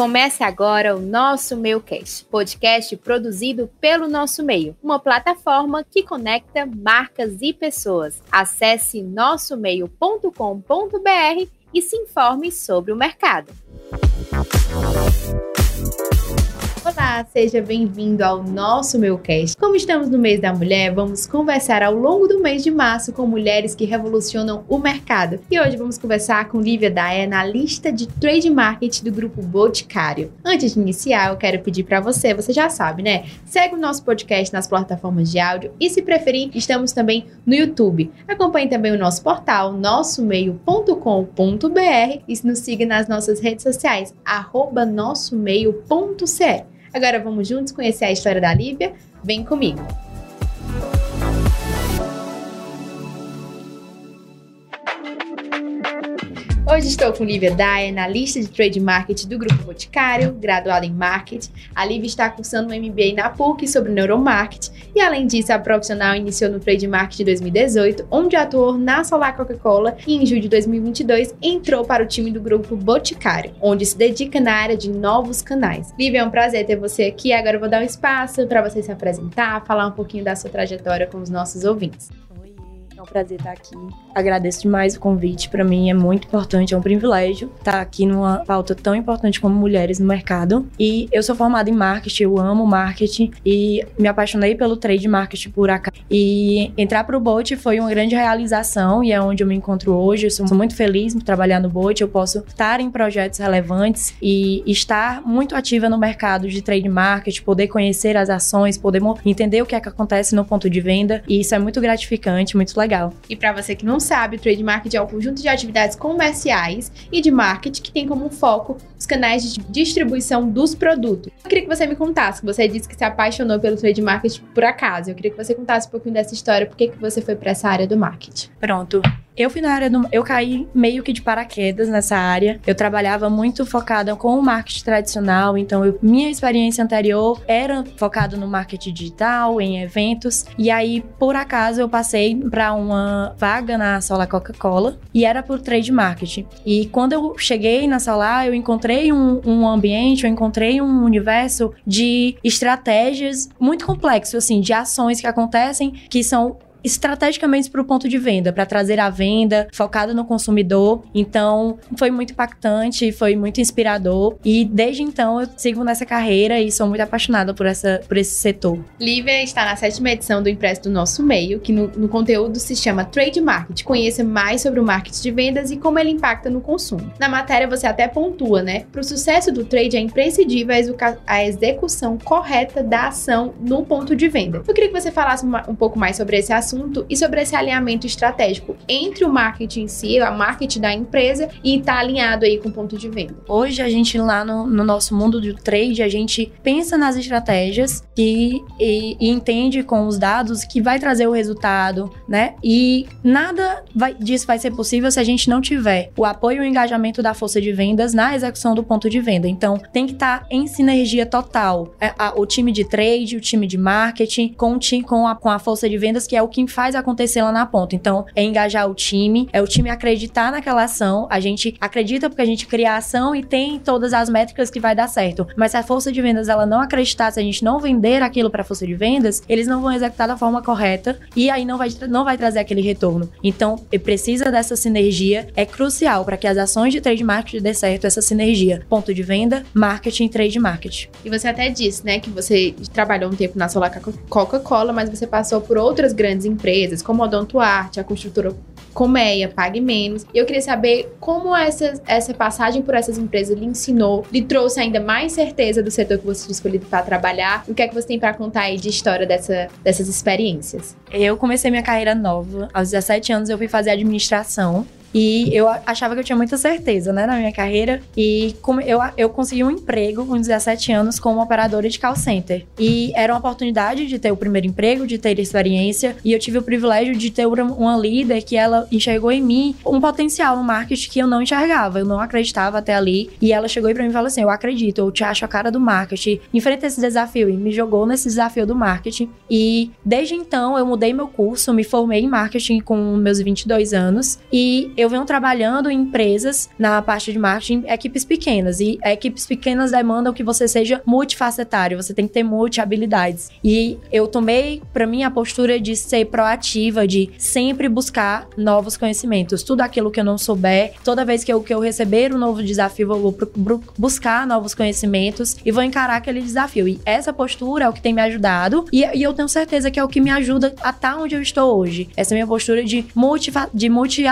Comece agora o Nosso Meio Cast, podcast produzido pelo Nosso Meio, uma plataforma que conecta marcas e pessoas. Acesse nossomeio.com.br e se informe sobre o mercado. Olá, seja bem-vindo ao nosso Meucast. Como estamos no mês da mulher, vamos conversar ao longo do mês de março com mulheres que revolucionam o mercado. E hoje vamos conversar com Lívia Daia, analista de trade market do grupo Boticário. Antes de iniciar, eu quero pedir para você, você já sabe, né? Segue o nosso podcast nas plataformas de áudio e se preferir, estamos também no YouTube. Acompanhe também o nosso portal nossomeio.com.br e nos siga nas nossas redes sociais @nossomeio.ce. Agora vamos juntos conhecer a história da Lívia? Vem comigo! Hoje estou com Lívia Dyer, analista de trade market do Grupo Boticário, graduada em marketing. A Lívia está cursando um MBA na PUC sobre neuromarketing e, além disso, a profissional iniciou no trade marketing em 2018, onde atuou na Solar Coca-Cola e, em julho de 2022, entrou para o time do Grupo Boticário, onde se dedica na área de novos canais. Lívia, é um prazer ter você aqui. Agora eu vou dar um espaço para você se apresentar, falar um pouquinho da sua trajetória com os nossos ouvintes. É um prazer estar aqui. Agradeço demais o convite. Para mim é muito importante, é um privilégio estar aqui numa pauta tão importante como mulheres no mercado. E eu sou formada em marketing, eu amo marketing e me apaixonei pelo trade marketing por acaso. E entrar para o Bolt foi uma grande realização e é onde eu me encontro hoje. Eu sou muito feliz em trabalhar no Bolt. Eu posso estar em projetos relevantes e estar muito ativa no mercado de trade marketing, poder conhecer as ações, poder entender o que é que acontece no ponto de venda. E isso é muito gratificante, muito legal legal. E para você que não sabe, o trade marketing é um conjunto de atividades comerciais e de marketing que tem como foco os canais de distribuição dos produtos. Eu queria que você me contasse, você disse que se apaixonou pelo trade marketing por acaso. Eu queria que você contasse um pouquinho dessa história, por que, que você foi para essa área do marketing. Pronto. Eu fui na área do. Eu caí meio que de paraquedas nessa área. Eu trabalhava muito focada com o marketing tradicional, então eu, minha experiência anterior era focada no marketing digital, em eventos. E aí, por acaso, eu passei para uma vaga na Solar Coca-Cola e era por trade marketing. E quando eu cheguei na Solar, eu encontrei um, um ambiente, eu encontrei um universo de estratégias muito complexo, assim, de ações que acontecem que são estrategicamente para o ponto de venda, para trazer a venda focada no consumidor. Então, foi muito impactante, foi muito inspirador e desde então eu sigo nessa carreira e sou muito apaixonada por, essa, por esse setor. Lívia está na sétima edição do Impresso do Nosso Meio, que no, no conteúdo se chama Trade Market. Conheça mais sobre o marketing de vendas e como ele impacta no consumo. Na matéria você até pontua, né? Para o sucesso do trade é imprescindível a execução correta da ação no ponto de venda. Eu queria que você falasse um pouco mais sobre esse assunto assunto e sobre esse alinhamento estratégico entre o marketing em si, a marketing da empresa e estar tá alinhado aí com o ponto de venda. Hoje a gente lá no, no nosso mundo do trade, a gente pensa nas estratégias e, e, e, entende com os dados que vai trazer o resultado, né? E nada vai, disso vai ser possível se a gente não tiver o apoio e o engajamento da força de vendas na execução do ponto de venda. Então, tem que estar tá em sinergia total. É, a, o time de trade, o time de marketing, com, o com, a, com a força de vendas, que é o que faz acontecer lá na ponta. Então, é engajar o time, é o time acreditar naquela ação. A gente acredita porque a gente cria a ação e tem todas as métricas que vai dar certo. Mas se a força de vendas ela não acreditar, se a gente não vender aquilo para a força de vendas, eles não vão executar da forma correta e aí não vai, não vai trazer aquele retorno. Então, precisa dessa sinergia, é crucial para que as ações de trade marketing dê certo essa sinergia. Ponto de venda, marketing, trade marketing. E você até disse, né, que você trabalhou um tempo na Solar Coca-Cola, mas você passou por outras grandes empresas, como a Odonto Arte, a construtora Comeia, Pague Menos. E eu queria saber como essa, essa passagem por essas empresas lhe ensinou, lhe trouxe ainda mais certeza do setor que você tinha escolhido para trabalhar. O que é que você tem para contar aí de história dessa, dessas experiências? Eu comecei minha carreira nova. Aos 17 anos eu fui fazer administração e eu achava que eu tinha muita certeza, né, na minha carreira. E eu, eu consegui um emprego com 17 anos como operadora de call center. E era uma oportunidade de ter o primeiro emprego, de ter experiência. E eu tive o privilégio de ter uma líder que ela enxergou em mim um potencial no marketing que eu não enxergava. Eu não acreditava até ali. E ela chegou para mim e falou assim: Eu acredito, eu te acho a cara do marketing. Enfrenta esse desafio. E me jogou nesse desafio do marketing. E desde então eu mudei meu curso, me formei em marketing com meus 22 anos. E eu venho trabalhando em empresas na parte de marketing, equipes pequenas. E equipes pequenas demandam que você seja multifacetário, você tem que ter multi habilidades. E eu tomei para mim a postura de ser proativa, de sempre buscar novos conhecimentos. Tudo aquilo que eu não souber, toda vez que eu, que eu receber um novo desafio, eu vou buscar novos conhecimentos e vou encarar aquele desafio. E essa postura é o que tem me ajudado e, e eu tenho certeza que é o que me ajuda a estar onde eu estou hoje. Essa é minha postura de multi, de multi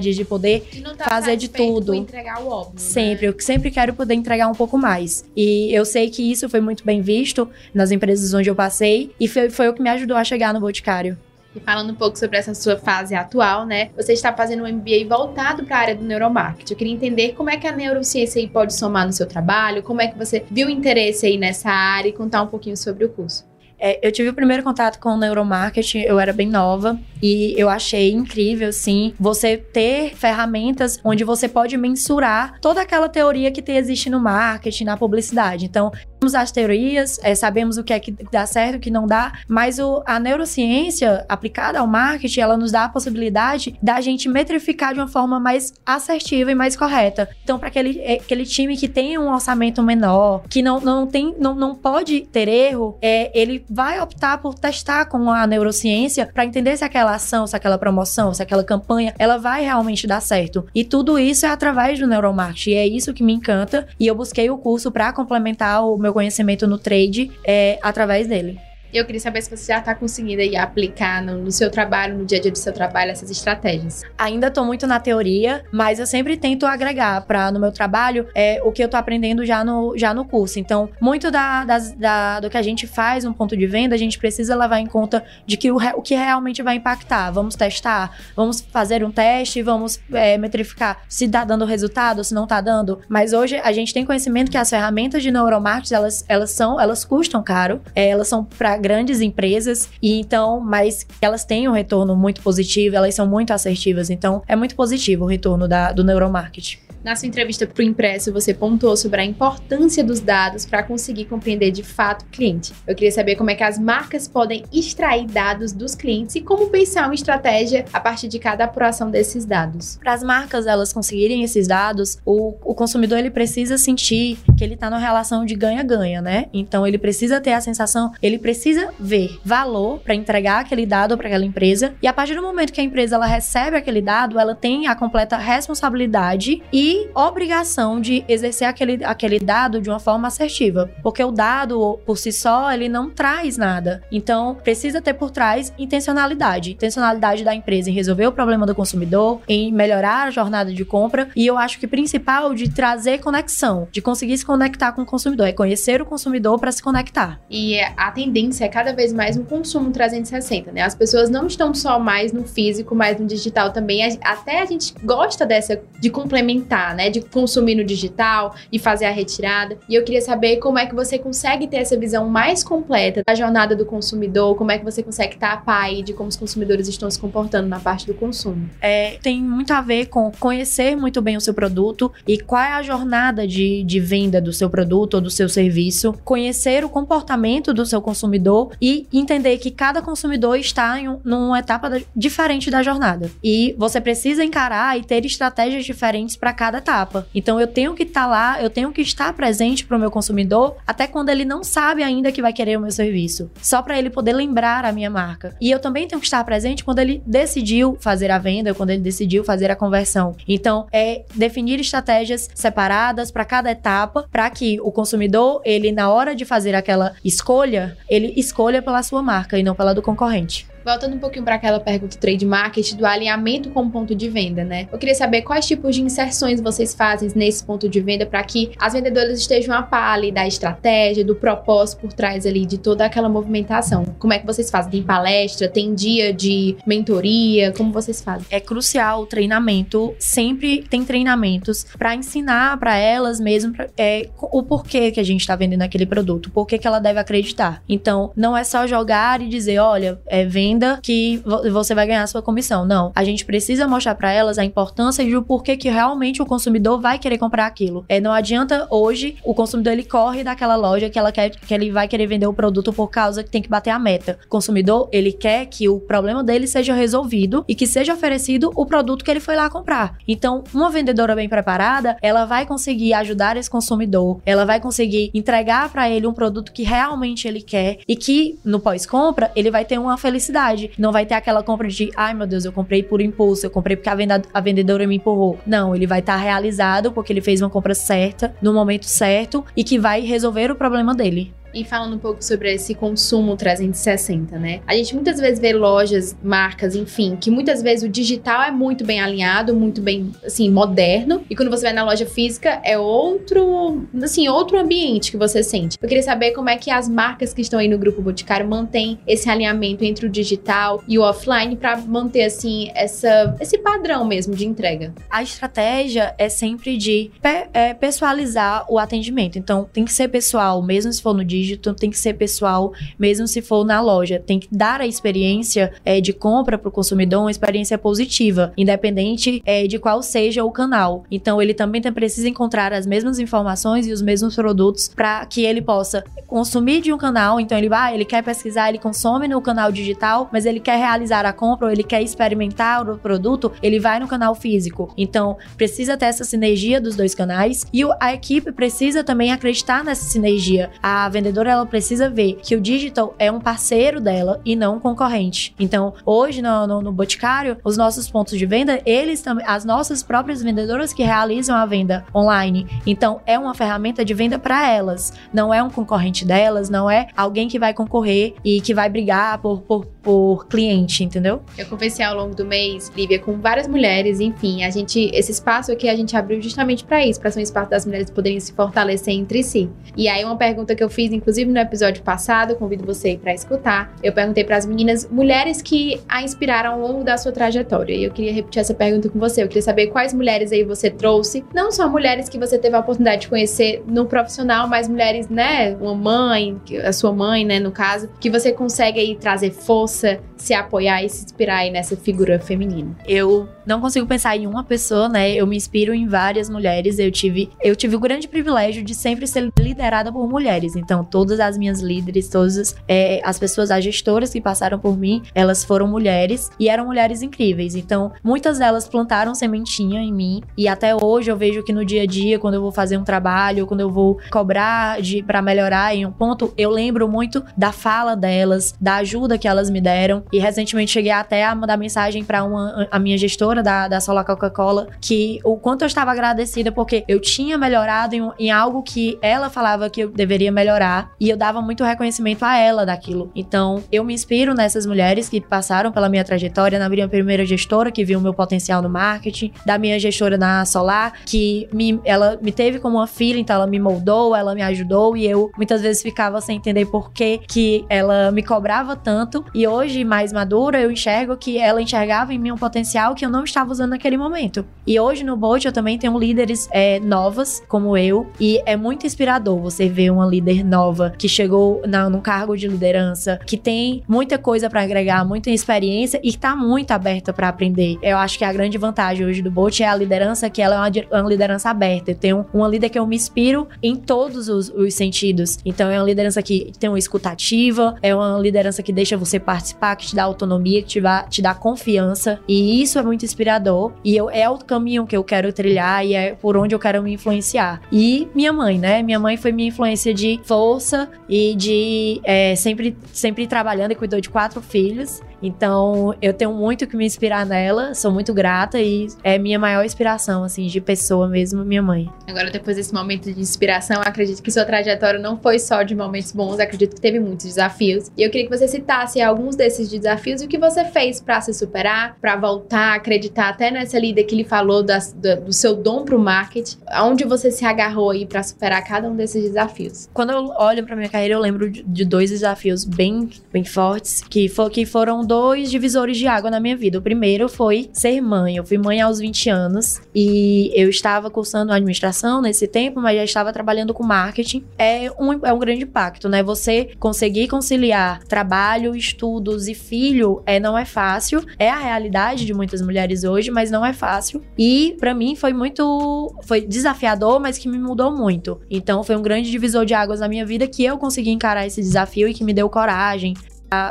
de poder de tá fazer de tudo. entregar o óbvio, sempre, né? eu sempre quero poder entregar um pouco mais. E eu sei que isso foi muito bem visto nas empresas onde eu passei e foi, foi o que me ajudou a chegar no Boticário. E falando um pouco sobre essa sua fase atual, né? Você está fazendo um MBA voltado para a área do neuromarketing. Eu queria entender como é que a neurociência aí pode somar no seu trabalho, como é que você viu interesse aí nessa área e contar um pouquinho sobre o curso. É, eu tive o primeiro contato com o neuromarketing, eu era bem nova e eu achei incrível, sim, você ter ferramentas onde você pode mensurar toda aquela teoria que existe no marketing, na publicidade. Então, temos as teorias, é, sabemos o que é que dá certo, o que não dá, mas o, a neurociência aplicada ao marketing, ela nos dá a possibilidade da gente metrificar de uma forma mais assertiva e mais correta. Então, para aquele, é, aquele time que tem um orçamento menor, que não, não tem, não, não pode ter erro, é, ele vai optar por testar com a neurociência para entender se aquela ação, se aquela promoção, se aquela campanha, ela vai realmente dar certo. E tudo isso é através do neuromarketing. E é isso que me encanta. E eu busquei o curso para complementar o meu conhecimento no trade é, através dele. Eu queria saber se você já está conseguindo aí aplicar no, no, seu trabalho, no dia a dia do seu trabalho, essas estratégias. Ainda estou muito na teoria, mas eu sempre tento agregar para no meu trabalho é, o que eu estou aprendendo já no, já no curso. Então, muito da, das, da, do que a gente faz no ponto de venda, a gente precisa levar em conta de que o, o que realmente vai impactar. Vamos testar, vamos fazer um teste, vamos é, metrificar se está dando resultado, se não está dando. Mas hoje a gente tem conhecimento que as ferramentas de neuromarketing, elas, elas são, elas custam caro, é, elas são para grandes empresas e então, mas elas têm um retorno muito positivo, elas são muito assertivas, então é muito positivo o retorno da, do neuromarketing. Na sua entrevista para o Impresso, você pontuou sobre a importância dos dados para conseguir compreender de fato o cliente. Eu queria saber como é que as marcas podem extrair dados dos clientes e como pensar uma estratégia a partir de cada apuração desses dados. Para as marcas elas conseguirem esses dados, o, o consumidor ele precisa sentir que ele está numa relação de ganha-ganha, né? Então ele precisa ter a sensação, ele precisa ver valor para entregar aquele dado para aquela empresa e a partir do momento que a empresa ela recebe aquele dado, ela tem a completa responsabilidade e obrigação de exercer aquele, aquele dado de uma forma assertiva, porque o dado por si só ele não traz nada. Então precisa ter por trás intencionalidade, intencionalidade da empresa em resolver o problema do consumidor, em melhorar a jornada de compra e eu acho que principal de trazer conexão, de conseguir se conectar com o consumidor, é conhecer o consumidor para se conectar. E a tendência é cada vez mais um consumo 360, né? As pessoas não estão só mais no físico, mas no digital também. Até a gente gosta dessa de complementar né? De consumir no digital e fazer a retirada. E eu queria saber como é que você consegue ter essa visão mais completa da jornada do consumidor, como é que você consegue tapar aí de como os consumidores estão se comportando na parte do consumo. É, tem muito a ver com conhecer muito bem o seu produto e qual é a jornada de, de venda do seu produto ou do seu serviço, conhecer o comportamento do seu consumidor e entender que cada consumidor está em um, numa etapa da, diferente da jornada. E você precisa encarar e ter estratégias diferentes para cada cada etapa. Então eu tenho que estar tá lá, eu tenho que estar presente para o meu consumidor até quando ele não sabe ainda que vai querer o meu serviço, só para ele poder lembrar a minha marca. E eu também tenho que estar presente quando ele decidiu fazer a venda, quando ele decidiu fazer a conversão. Então é definir estratégias separadas para cada etapa, para que o consumidor, ele na hora de fazer aquela escolha, ele escolha pela sua marca e não pela do concorrente. Voltando um pouquinho para aquela pergunta do trade market, do alinhamento com o ponto de venda, né? Eu queria saber quais tipos de inserções vocês fazem nesse ponto de venda para que as vendedoras estejam a par ali da estratégia, do propósito por trás ali de toda aquela movimentação. Como é que vocês fazem? Tem palestra, tem dia de mentoria, como vocês fazem? É crucial o treinamento, sempre tem treinamentos para ensinar para elas mesmo é, o porquê que a gente está vendendo aquele produto, por que ela deve acreditar. Então, não é só jogar e dizer, olha, é, venda venda que você vai ganhar sua comissão. Não. A gente precisa mostrar para elas a importância e o porquê que realmente o consumidor vai querer comprar aquilo. É, não adianta hoje o consumidor ele corre daquela loja que ela quer que ele vai querer vender o produto por causa que tem que bater a meta. O consumidor, ele quer que o problema dele seja resolvido e que seja oferecido o produto que ele foi lá comprar. Então, uma vendedora bem preparada, ela vai conseguir ajudar esse consumidor, ela vai conseguir entregar para ele um produto que realmente ele quer e que no pós-compra ele vai ter uma felicidade. Não vai ter aquela compra de, ai meu Deus, eu comprei por impulso, eu comprei porque a, venda, a vendedora me empurrou. Não, ele vai estar tá realizado porque ele fez uma compra certa, no momento certo e que vai resolver o problema dele. E falando um pouco sobre esse consumo 360, né? A gente muitas vezes vê lojas, marcas, enfim, que muitas vezes o digital é muito bem alinhado, muito bem, assim, moderno. E quando você vai na loja física, é outro, assim, outro ambiente que você sente. Eu queria saber como é que as marcas que estão aí no Grupo Boticário mantêm esse alinhamento entre o digital e o offline para manter, assim, essa, esse padrão mesmo de entrega. A estratégia é sempre de pe é, pessoalizar o atendimento. Então, tem que ser pessoal, mesmo se for no digital dígito, tem que ser pessoal, mesmo se for na loja. Tem que dar a experiência é, de compra para o consumidor uma experiência positiva, independente é, de qual seja o canal. Então, ele também precisa encontrar as mesmas informações e os mesmos produtos para que ele possa consumir de um canal. Então, ele vai, ele quer pesquisar, ele consome no canal digital, mas ele quer realizar a compra ou ele quer experimentar o produto, ele vai no canal físico. Então, precisa ter essa sinergia dos dois canais e a equipe precisa também acreditar nessa sinergia. A vendedora vendedora ela precisa ver que o digital é um parceiro dela e não um concorrente. Então, hoje no, no, no Boticário, os nossos pontos de venda, eles também, as nossas próprias vendedoras que realizam a venda online. Então, é uma ferramenta de venda para elas. Não é um concorrente delas, não é alguém que vai concorrer e que vai brigar por, por, por cliente, entendeu? Eu conversei ao longo do mês, Lívia, com várias mulheres, enfim, a gente, esse espaço aqui a gente abriu justamente para isso, para ser um espaço das mulheres poderem se fortalecer entre si. E aí, uma pergunta que eu fiz, Inclusive, no episódio passado, convido você para escutar. Eu perguntei para as meninas, mulheres que a inspiraram ao longo da sua trajetória. E eu queria repetir essa pergunta com você. Eu queria saber quais mulheres aí você trouxe. Não só mulheres que você teve a oportunidade de conhecer no profissional, mas mulheres, né? Uma mãe, a sua mãe, né? No caso, que você consegue aí trazer força, se apoiar e se inspirar aí nessa figura feminina. Eu não consigo pensar em uma pessoa, né? Eu me inspiro em várias mulheres. Eu tive, eu tive o grande privilégio de sempre ser liderada por mulheres. Então, todas as minhas líderes, todas é, as pessoas, as gestoras que passaram por mim, elas foram mulheres e eram mulheres incríveis. Então, muitas delas plantaram sementinha em mim e até hoje eu vejo que no dia a dia, quando eu vou fazer um trabalho, quando eu vou cobrar para melhorar em um ponto, eu lembro muito da fala delas, da ajuda que elas me deram e recentemente cheguei até a mandar mensagem para uma a minha gestora da, da Solar Coca-Cola que o quanto eu estava agradecida porque eu tinha melhorado em, em algo que ela falava que eu deveria melhorar e eu dava muito reconhecimento a ela daquilo. Então, eu me inspiro nessas mulheres que passaram pela minha trajetória, na minha primeira gestora, que viu o meu potencial no marketing, da minha gestora na Solar, que me, ela me teve como uma filha, então ela me moldou, ela me ajudou e eu muitas vezes ficava sem entender por que, ela me cobrava tanto. E hoje, mais madura, eu enxergo que ela enxergava em mim um potencial que eu não estava usando naquele momento. E hoje no Bolt eu também tenho líderes é, novas, como eu, e é muito inspirador você ver uma líder nova que chegou na, num cargo de liderança, que tem muita coisa para agregar, muita experiência e tá muito aberta para aprender. Eu acho que a grande vantagem hoje do Bolt é a liderança, que ela é uma, uma liderança aberta. Eu tenho uma líder que eu me inspiro em todos os, os sentidos. Então é uma liderança que tem uma escutativa, é uma liderança que deixa você participar, que te dá autonomia, que te, dá, te dá confiança. E isso é muito inspirador. E eu, é o caminho que eu quero trilhar e é por onde eu quero me influenciar. E minha mãe, né? Minha mãe foi minha influência de força força e de é, sempre, sempre trabalhando e cuidou de quatro filhos. Então, eu tenho muito que me inspirar nela, sou muito grata e é minha maior inspiração, assim, de pessoa mesmo, minha mãe. Agora, depois desse momento de inspiração, acredito que sua trajetória não foi só de momentos bons, acredito que teve muitos desafios. E eu queria que você citasse alguns desses desafios e o que você fez para se superar, para voltar a acreditar até nessa líder que lhe falou das, do, do seu dom pro marketing, aonde você se agarrou aí para superar cada um desses desafios. Quando eu olho para minha carreira, eu lembro de, de dois desafios bem, bem fortes, que, for, que foram dois dois divisores de água na minha vida. O primeiro foi ser mãe. Eu fui mãe aos 20 anos e eu estava cursando administração nesse tempo, mas já estava trabalhando com marketing. É um, é um grande impacto, né? Você conseguir conciliar trabalho, estudos e filho é, não é fácil. É a realidade de muitas mulheres hoje, mas não é fácil. E para mim foi muito. Foi desafiador, mas que me mudou muito. Então foi um grande divisor de águas na minha vida que eu consegui encarar esse desafio e que me deu coragem,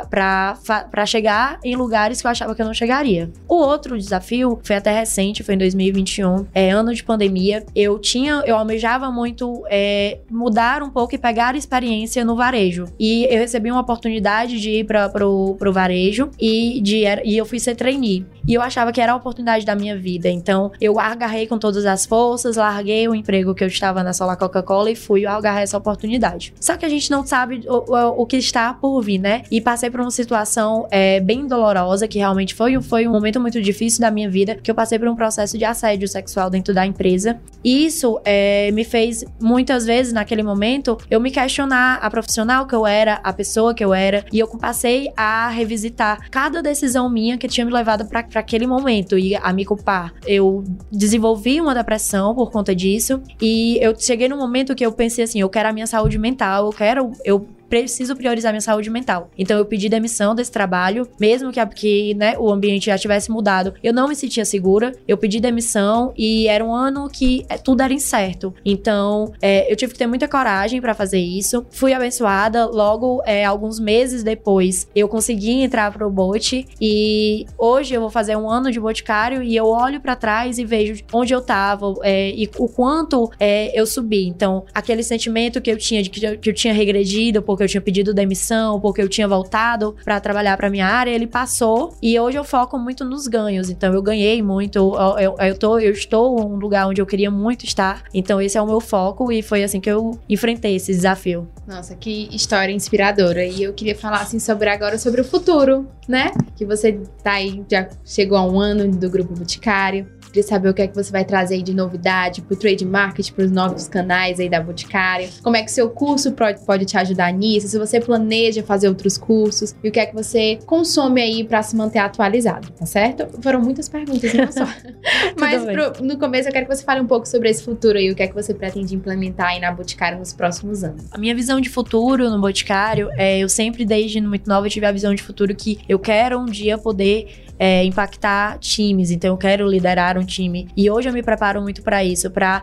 para chegar em lugares que eu achava que eu não chegaria. O outro desafio foi até recente, foi em 2021, é ano de pandemia. Eu tinha, eu almejava muito é, mudar um pouco e pegar experiência no varejo. E eu recebi uma oportunidade de ir para pro, varejo e, de, e eu fui ser trainee. E eu achava que era a oportunidade da minha vida. Então eu agarrei com todas as forças, larguei o emprego que eu estava na Solar Coca-Cola e fui agarrar essa oportunidade. Só que a gente não sabe o, o, o que está por vir, né? E passei por uma situação é, bem dolorosa, que realmente foi, foi um momento muito difícil da minha vida, que eu passei por um processo de assédio sexual dentro da empresa. E isso é, me fez, muitas vezes, naquele momento, eu me questionar a profissional que eu era, a pessoa que eu era, e eu passei a revisitar cada decisão minha que tinha me levado para aquele momento e a me culpar. Eu desenvolvi uma depressão por conta disso, e eu cheguei num momento que eu pensei assim: eu quero a minha saúde mental, eu quero. Eu preciso priorizar minha saúde mental. Então eu pedi demissão desse trabalho, mesmo que, que né, o ambiente já tivesse mudado. Eu não me sentia segura, eu pedi demissão e era um ano que é, tudo era incerto. Então é, eu tive que ter muita coragem para fazer isso. Fui abençoada, logo é, alguns meses depois eu consegui entrar pro bote e hoje eu vou fazer um ano de boticário e eu olho para trás e vejo onde eu tava é, e o quanto eu subi. Então aquele sentimento que eu tinha de que eu, que eu tinha regredido porque eu tinha pedido demissão, porque eu tinha voltado para trabalhar para minha área, ele passou e hoje eu foco muito nos ganhos. Então eu ganhei muito, eu, eu, eu, tô, eu estou em um lugar onde eu queria muito estar. Então esse é o meu foco e foi assim que eu enfrentei esse desafio. Nossa, que história inspiradora. E eu queria falar assim sobre agora sobre o futuro, né? Que você tá aí, já chegou a um ano do Grupo Boticário. Queria saber o que é que você vai trazer aí de novidade pro trade market, pros novos canais aí da Boticário. Como é que seu curso pode, pode te ajudar nisso? Se você planeja fazer outros cursos e o que é que você consome aí para se manter atualizado, tá certo? Foram muitas perguntas, não só. Mas pro, no começo eu quero que você fale um pouco sobre esse futuro aí, o que é que você pretende implementar aí na Boticário nos próximos anos. A minha visão de futuro no Boticário, é, eu sempre desde muito nova tive a visão de futuro que eu quero um dia poder é, impactar times, então eu quero liderar um time. E hoje eu me preparo muito para isso, para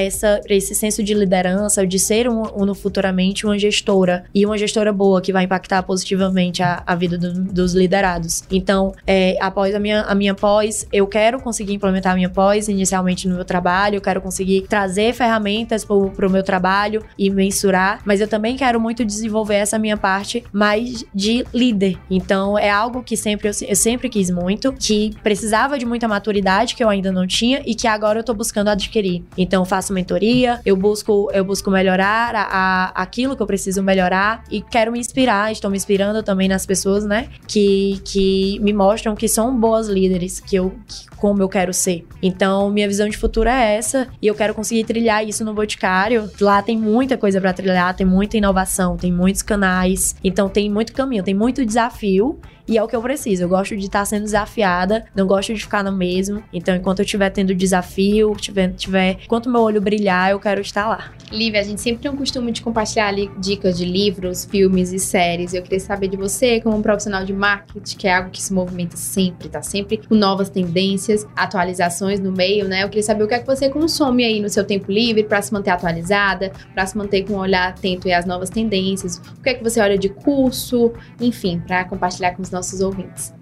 esse senso de liderança, de ser um, um, futuramente uma gestora e uma gestora boa que vai impactar positivamente a, a vida do, dos liderados. Então, é, após a minha, a minha pós, eu quero conseguir implementar a minha pós inicialmente no meu trabalho, eu quero conseguir trazer ferramentas para o meu trabalho e mensurar, mas eu também quero muito desenvolver essa minha parte mais de líder. Então, é algo que sempre eu, eu sempre quis muito, que precisava de muita maturidade que eu ainda não tinha e que agora eu tô buscando adquirir. Então, faço mentoria, eu busco, eu busco melhorar a, a, aquilo que eu preciso melhorar e quero me inspirar, estou me inspirando também nas pessoas, né, que, que me mostram que são boas líderes, que eu que, como eu quero ser. Então, minha visão de futuro é essa e eu quero conseguir trilhar isso no Boticário. Lá tem muita coisa para trilhar, tem muita inovação, tem muitos canais, então tem muito caminho, tem muito desafio e é o que eu preciso. Eu gosto de estar sendo desafiada, não gosto de ficar no mesmo. Então, enquanto eu estiver tendo desafio, tiver, tiver, enquanto meu olho brilhar, eu quero estar lá. Lívia, a gente sempre tem um costume de compartilhar ali dicas de livros, filmes e séries. Eu queria saber de você, como um profissional de marketing, que é algo que se movimenta sempre, tá sempre com novas tendências, atualizações no meio, né? Eu queria saber o que é que você consome aí no seu tempo livre para se manter atualizada, para se manter com um olhar atento às novas tendências. O que é que você olha de curso, enfim, para compartilhar com os nossos ouvintes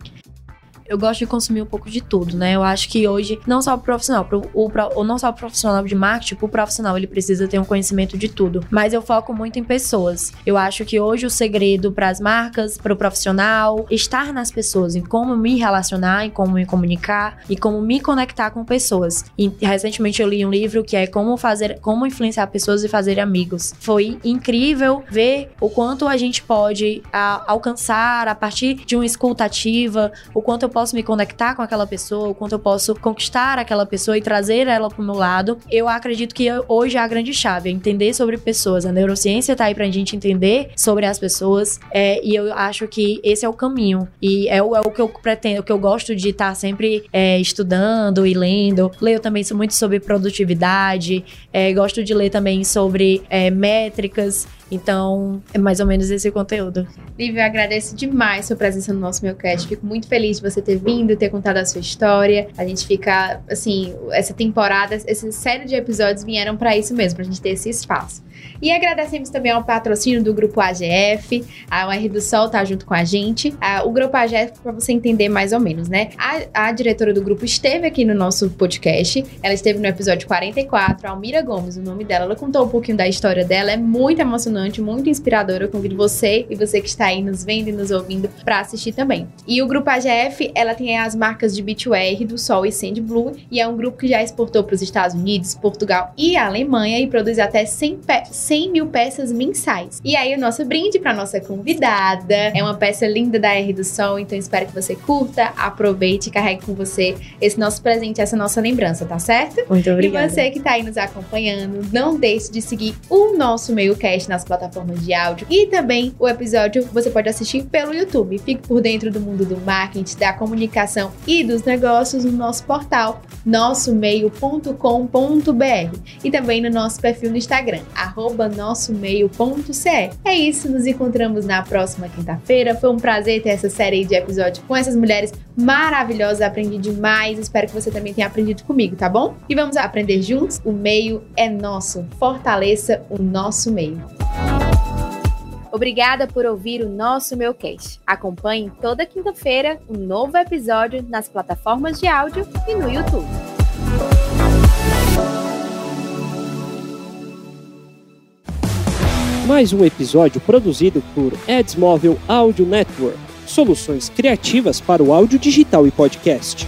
eu gosto de consumir um pouco de tudo, né? Eu acho que hoje, não só o profissional, pro, o, ou não só o profissional de marketing, o profissional ele precisa ter um conhecimento de tudo. Mas eu foco muito em pessoas. Eu acho que hoje o segredo para as marcas, para o profissional, estar nas pessoas, em como me relacionar, em como me comunicar e como me conectar com pessoas. E recentemente eu li um livro que é como fazer, como influenciar pessoas e fazer amigos. Foi incrível ver o quanto a gente pode a, alcançar a partir de uma escuta ativa, o quanto eu posso me conectar com aquela pessoa, o quanto eu posso conquistar aquela pessoa e trazer ela pro meu lado. Eu acredito que hoje é a grande chave, é entender sobre pessoas. A neurociência tá aí pra gente entender sobre as pessoas é, e eu acho que esse é o caminho. E é o, é o que eu pretendo, o que eu gosto de estar tá sempre é, estudando e lendo. Leio também muito sobre produtividade, é, gosto de ler também sobre é, métricas. Então, é mais ou menos esse conteúdo. Lívia, eu agradeço demais sua presença no nosso Mealcast. Fico muito feliz de você ter vindo, ter contado a sua história. A gente fica, assim, essa temporada, essa série de episódios vieram para isso mesmo, pra gente ter esse espaço. E agradecemos também ao patrocínio do Grupo AGF, a UR do Sol tá junto com a gente. o Grupo AGF, para você entender mais ou menos, né? A, a, diretora do grupo esteve aqui no nosso podcast, ela esteve no episódio 44, Almira Gomes, o nome dela. Ela contou um pouquinho da história dela, é muito emocionante, muito inspiradora. Eu convido você e você que está aí nos vendo e nos ouvindo para assistir também. E o Grupo AGF, ela tem as marcas de Beachwear, do Sol e Sand Blue, e é um grupo que já exportou para os Estados Unidos, Portugal e Alemanha e produz até 100 pés 100 mil peças mensais. E aí, o nosso brinde para nossa convidada é uma peça linda da R do Sol, então espero que você curta, aproveite e carregue com você esse nosso presente, essa nossa lembrança, tá certo? Muito obrigada. E você que tá aí nos acompanhando, não deixe de seguir o nosso meio-cast nas plataformas de áudio e também o episódio você pode assistir pelo YouTube. Fique por dentro do mundo do marketing, da comunicação e dos negócios no nosso portal nossomeio.com.br e também no nosso perfil no Instagram, arroba nossomeio.ce. É isso, nos encontramos na próxima quinta-feira. Foi um prazer ter essa série de episódios com essas mulheres maravilhosas. Aprendi demais. Espero que você também tenha aprendido comigo, tá bom? E vamos aprender juntos? O meio é nosso. Fortaleça o nosso meio. Obrigada por ouvir o nosso meu cast. Acompanhe toda quinta-feira um novo episódio nas plataformas de áudio e no YouTube. Mais um episódio produzido por Edsmóvel Audio Network. Soluções criativas para o áudio digital e podcast.